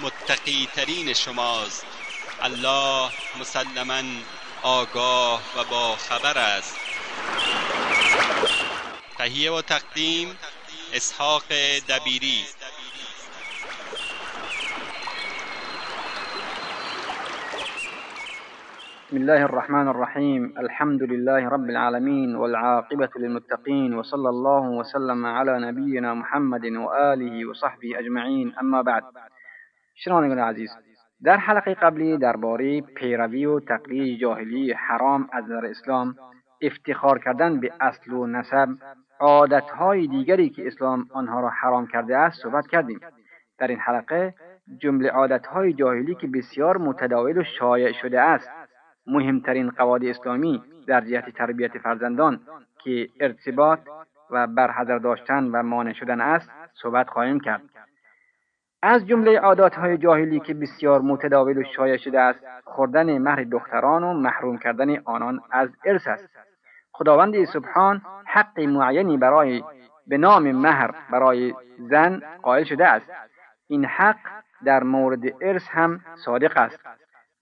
متقی ترین شماست. الله مسلما آگاه و با خبر است. تهیه و تقدیم اسحاق دبیری. بسم الله الرحمن الرحيم الحمد لله رب العالمين والعاقبة للمتقين وصلى الله وسلم على نبينا محمد وآله وصحبه أجمعين اما بعد. شنوندگان عزیز در حلقه قبلی درباره پیروی و تقلید جاهلی حرام از نظر اسلام افتخار کردن به اصل و نسب عادتهای دیگری که اسلام آنها را حرام کرده است صحبت کردیم. در این حلقه جمله عادتهای جاهلی که بسیار متداول و شایع شده است. مهمترین قواعد اسلامی در جهت تربیت فرزندان که ارتباط و برحضر داشتن و مانع شدن است صحبت خواهیم کرد. از جمله عاداتهای جاهلی که بسیار متداول و شایع شده است خوردن مهر دختران و محروم کردن آنان از ارث است. خداوند سبحان حق معینی برای به نام مهر برای زن قائل شده است. این حق در مورد ارث هم صادق است.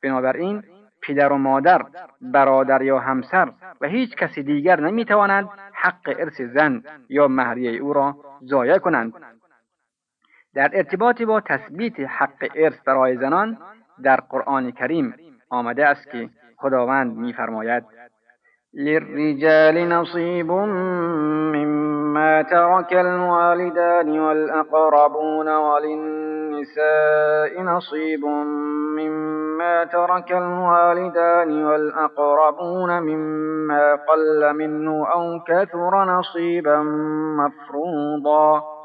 بنابراین پدر و مادر برادر یا همسر و هیچ کسی دیگر نمی‌توانند حق ارث زن یا مهریه او را ضایع کنند. در ارتباط با تثبیت حق ارث برای زنان در قرآن کریم آمده است که خداوند میفرماید للرجال نصیب مما ترك الوالدان والأقربون وللنساء نصيب مما ترك الوالدان والأقربون مما قل منه أو كثر نصيبا مفروضا.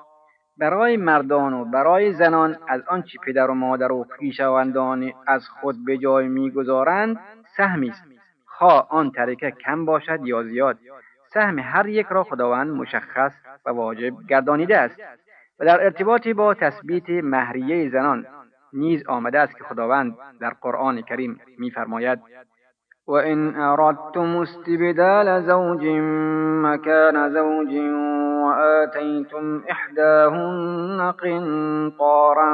برای مردان و برای زنان از آنچه پدر و مادر و خویشاوندان از خود به جای می‌گذارند سهمی است. خواه آن ترکه کم باشد یا زیاد. سهم هر یک را خداوند مشخص و واجب گردانیده است و در ارتباط با تثبیت مهریه زنان نیز آمده است که خداوند در قرآن کریم میفرماید وإن أردتم استبدال زوج مكان زوج وآتيتم إحداهن قنطارا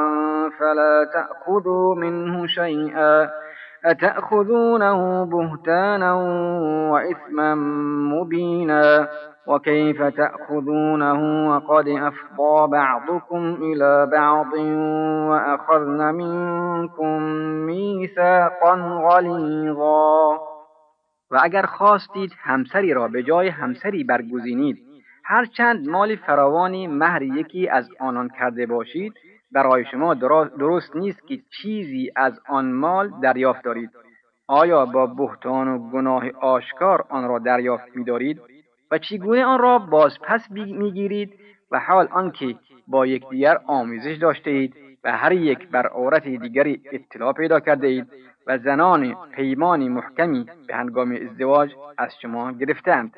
فلا تأخذوا منه شيئا أتأخذونه بهتانا وإثما مبينا وكيف تأخذونه وقد أفضى بعضكم إلى بعض وأخذن منكم میثاقا غلیظا و اگر خواستید همسری را به جای همسری برگزینید هرچند مال فراوانی مهر یکی از آنان کرده باشید برای شما درست نیست که چیزی از آن مال دریافت دارید. آیا با بهتان و گناه آشکار آن را دریافت می‌دارید؟ و چگونه آن را باز پس می‌گیرید؟ و حال آنکه با یکدیگر آمیزش داشته اید و هر یک بر عورت دیگری اطلاع پیدا کرده اید و زنان پیمان محکمی به هنگام ازدواج از شما گرفتند.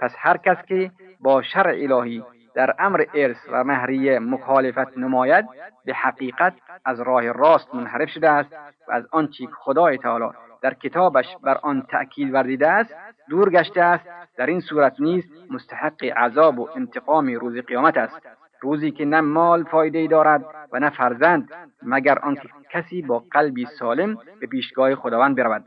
پس هر کس که با شرع الهی در امر ارث و مهریه مخالفت نماید به حقیقت از راه راست منحرف شده است و از آنچه خدای تعالی در کتابش بر آن تأکید ورزیده است دور گشته است در این صورت نیز مستحق عذاب و انتقام روز قیامت است. روزی که نه مال فایده دارد و نه فرزند مگر آنکه کسی با قلبی سالم به پیشگاه خداوند برود.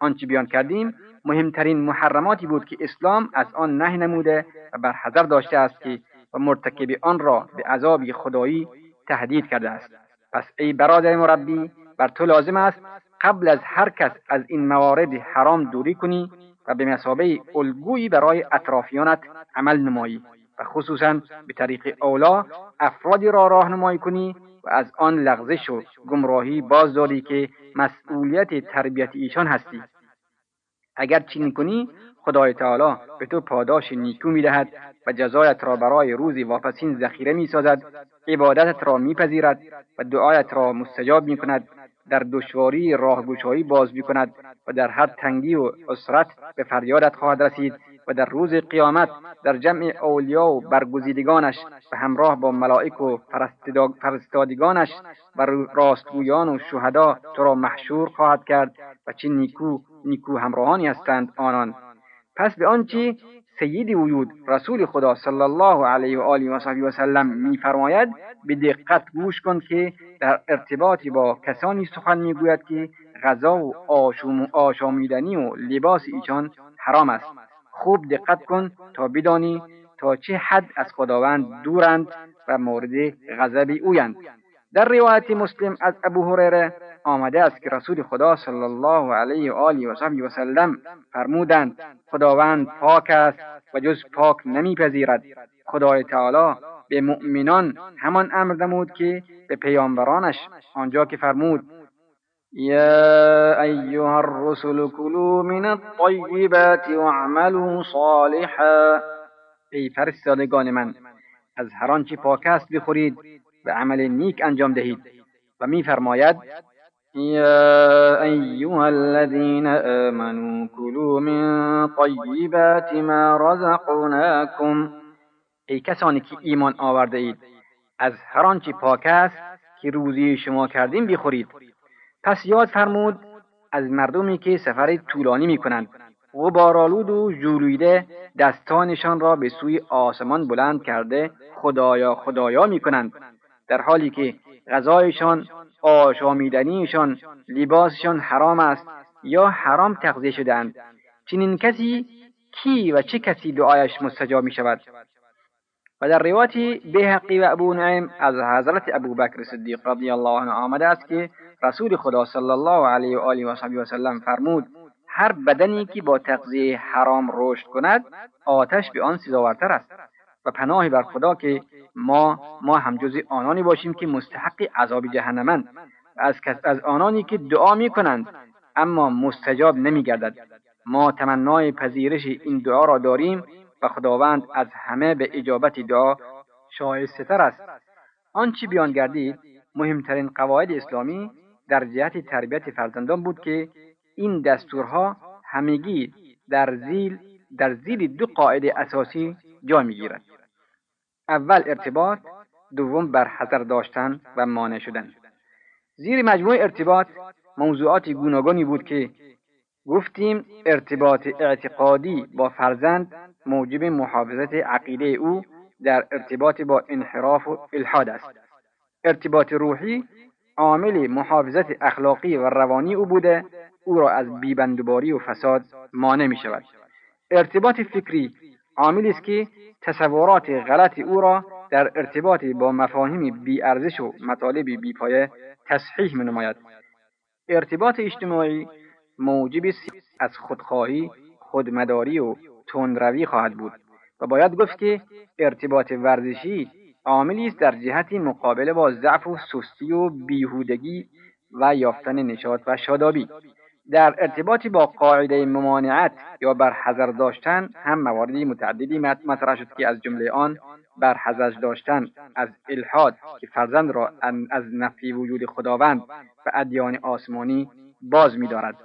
آنچه بیان کردیم مهمترین محرماتی بود که اسلام از آن نه نموده و بر حذر داشته است که و مرتکب آن را به عذابی خدایی تهدید کرده است. پس ای برادر مربی بر تو لازم است قبل از هر کس از این موارد حرام دوری کنی و به مسابه الگویی برای اطرافیانت عمل نمایی و خصوصا به طریق اولا افرادی را راهنمایی کنی و از آن لغزش و گمراهی باز داری که مسئولیت تربیت ایشان هستی. اگر چین کنی خدای تعالی به تو پاداش نیکو می‌دهد و جزایت را برای روزی واپسین ذخیره می‌سازد عبادتت را میپذیرد و دعایت را مستجاب می‌کند در دشواری راهگشایی باز می‌کند و در هر تنگی و اسرت به فریادت خواهد رسید. و در روز قیامت در جمع اولیا و برگزیدگانش به همراه با ملائک و فرستادگانش و راستگویان و شهدا تو را محشور خواهد کرد و چه نیکو نیکو همراهانی هستند آنان. پس به آنچه سید وجود رسول خدا صلی الله علیه و آله و صحبی و سلم میفرماید به دقت گوش کن که در ارتباطی با کسانی سخن می‌گوید که غذا و آشامیدنی و لباس ایشان حرام است. خوب دقت کن تا بدانی تا چه حد از خداوند دورند و مورد غضب اویند. در روایت مسلم از ابو هریره آمده است که رسول خدا صلی الله علیه و آله و صحبی و سلم فرمودند خداوند پاک است و جز پاک نمیپذیرد. خدای تعالی به مؤمنان همان امر نمود که به پیامبرانش آنجا که فرمود يا أيها الرسل كلوا من الطيبات واعملوا صالحا. ای فرستادگان من از هر آنچه پاک است بخورید و عمل نیک انجام دهید. و میفرماید يا أيها الذين آمنوا كلوا من طيبات ما رزقناكم ای کسانی که ایمان آورده اید از هر آنچه پاک است که روزی شما کردیم بخورید. پس یاد فرمود از مردمی که سفر طولانی می کنند غبارآلود و ژولیده دستانشان را به سوی آسمان بلند کرده خدایا خدایا می کنند در حالی که غذایشان آشامیدنیشان لباسشان حرام است یا حرام تغذیه شدهاند. چنین کسی کی و چه کسی دعایش مستجاب می شود و در روایت بهقی و ابو نعیم از حضرت ابو بکر صدیق رضی الله عنه آمده است که رسول خدا صلی الله علیه و آله و صحبی و سلم فرمود هر بدنی که با تغذیه حرام رشد کند آتش به آن سزاورتر است. و پناهی بر خدا که ما ما هم جز آنانی باشیم که مستحق عذاب جهنمند. از, از آنانی که دعا می کنند اما مستجاب نمی گردد ما تمنای پذیرش این دعا را داریم و خداوند از همه به اجابت دعا شایسته تر است. آنچه بیان گردید مهمترین قواعد اسلامی در جهت تربیت فرزندان بود که این دستورها همگی در زیل در زیر دو قاعده اساسی جا می‌گیرد. اول ارتباط دوم بر حذر داشتن و مانع شدن. زیر مجموع ارتباط موضوعات گوناگونی بود که گفتیم ارتباط اعتقادی با فرزند موجب محافظت عقیده او در ارتباط با انحراف و الحاد است. ارتباط روحی عامل محافظت اخلاقی و روانی او بوده او را از بیبندوباری و فساد مانع می شود ارتباط فکری عاملی است که تصورات غلط او را در ارتباط با مفاهیم بیارزش و مطالب بیپایه تصحیح می نماید ارتباط اجتماعی موجب از خودخواهی خودمداری و تندروی خواهد بود و باید گفت که ارتباط ورزشی عاملی است در جهت مقابله با ضعف و سستی و بیهودگی و یافتن نشاط و شادابی. در ارتباطی با قاعده ممانعت یا بر حذر داشتن هم مواردی متعددی مطرح شد که از جمله آن بر حذر داشتن از الحاد که فرزند را از نفی وجود خداوند و ادیان آسمانی باز می‌دارد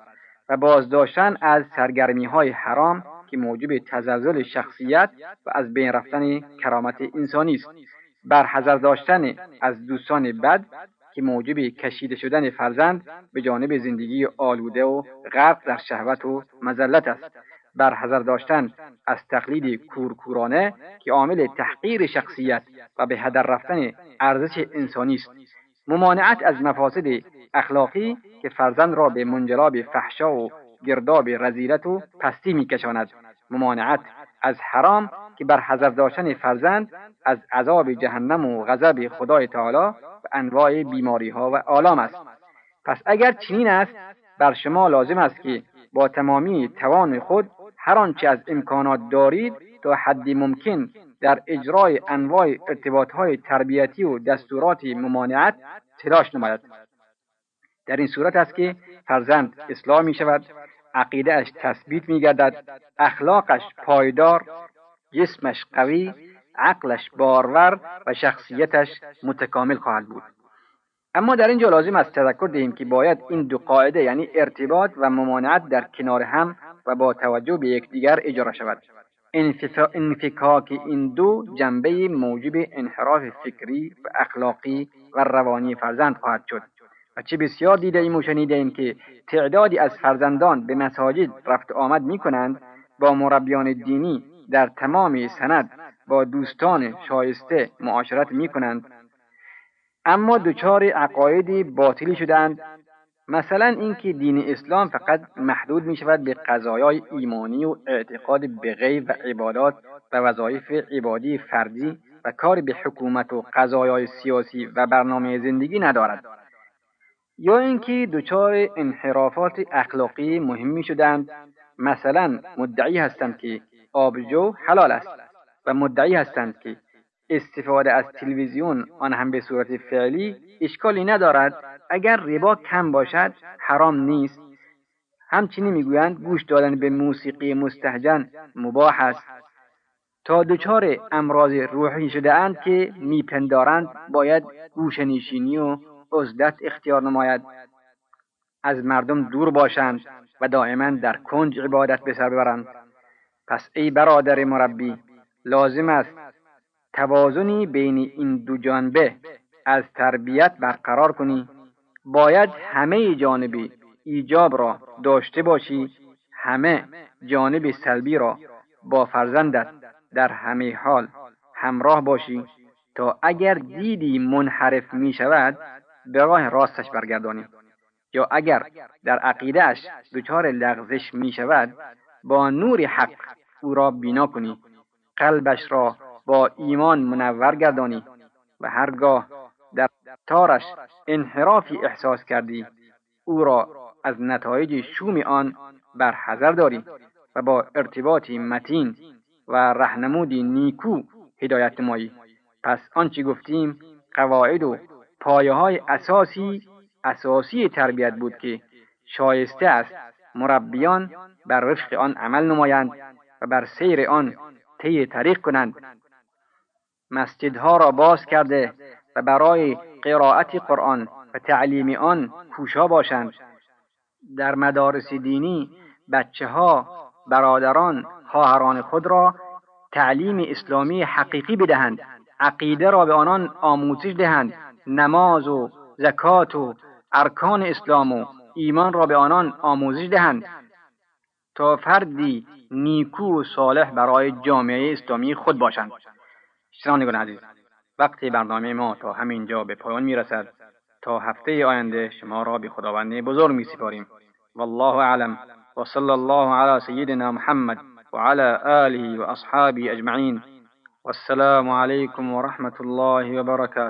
و باز داشتن از سرگرمی های حرام که موجب تزلزل شخصیت و از بین رفتن کرامت انسانی است. بر حذر داشتن از دوستان بد که موجب کشیده شدن فرزند به جانب زندگی آلوده و غرق در شهوت و مزلت است. بر حذر داشتن از تقلید کورکورانه که عامل تحقیر شخصیت و به هدر رفتن ارزش انسانی است. ممانعت از مفاسد اخلاقی که فرزند را به منجلاب فحشا و گرداب رزیلت و پستی میکشاند. ممانعت از حرام که بر حذر داشتن فرزند از عذاب جهنم و غضب خدای تعالی و انواع بیماری ها و آلام است. پس اگر چنین است بر شما لازم است که با تمامی توان خود هر آنچه از امکانات دارید تا حدی ممکن در اجرای انواع ارتباطهای تربیتی و دستورات ممانعت تلاش نماید. در این صورت است که فرزند اصلاح می شود عقیدهش تثبیت می گردد اخلاقش پایدار جسمش قوی عقلش بارور و شخصیتش متکامل خواهد بود. اما در اینجا لازم است تذکر دهیم که باید این دو قاعده یعنی ارتباط و ممانعت در کنار هم و با توجه به یکدیگر اجرا شود. انفکاک این دو جنبه موجب انحراف فکری و اخلاقی و روانی فرزند خواهد شد. و چه بسیار دیده ایم و شنیده ایم که تعدادی از فرزندان به مساجد رفت آمد می کنند با مربیان دینی در تمام سند با دوستان شایسته معاشرت می کنند اما دچار عقایدی باطلی شدند. مثلا اینکه دین اسلام فقط محدود می شود به قضایای ایمانی و اعتقاد به غیب و عبادات و وظایف عبادی فردی و کار به حکومت و قضایای سیاسی و برنامه زندگی ندارد. یا اینکه دچار انحرافات اخلاقی مهمی شدند. مثلا مدعی هستند که آبجو حلال است و مدعی هستند که استفاده از تلویزیون آن هم به صورت فعلی اشکالی ندارد. اگر ربا کم باشد حرام نیست. همچنین می‌گویند گوش دادن به موسیقی مستهجن مباح است. تا دچار امراض روحی شده اند که میپندارند باید گوشنشینی و عزلت اختیار نماید. از مردم دور باشند و دائما در کنج عبادت به سر ببرند. پس ای برادر مربی لازم است توازنی بین این دو جانبه از تربیت برقرار کنی. باید همه جانبی ایجاب را داشته باشی همه جانب سلبی را با فرزندت در همه حال همراه باشی تا اگر دیدی منحرف می شود به راه راستش برگردانی. یا اگر در عقیدهش دچار لغزش می شود با نور حق او را بینا کنی. قلبش را با ایمان منور گردانی و هرگاه در تارش انحرافی احساس کردی او را از نتایج شوم آن بر حذر داری و با ارتباطی متین و رهنمودی نیکو هدایت نمایی. پس آنچه گفتیم قواعد و پایه های اساسی اساسی تربیت بود که شایسته است مربیان بر وفق آن عمل نمایند و بر سیر آن طی طریق کنند. مسجدها را باز کرده و برای قرائت قرآن و تعلیم آن کوشا باشند. در مدارس دینی بچه ها برادران خواهران خود را تعلیم اسلامی حقیقی بدهند. عقیده را به آنان آموزش دهند. نماز و زکات و ارکان اسلام و ایمان را به آنان آموزش دهند تا فردی نیکو و صالح برای جامعه اسلامی خود باشند. شنوندگان عزیز وقت برنامه ما تا همین جا به پایان می‌رسد. تا هفته آینده شما را به خداوند بزرگ می سپاریم والله اعلم. و صلی الله علی سیدنا محمد وعلى آله وأصحابه أجمعين والسلام عليكم ورحمة الله وبركاته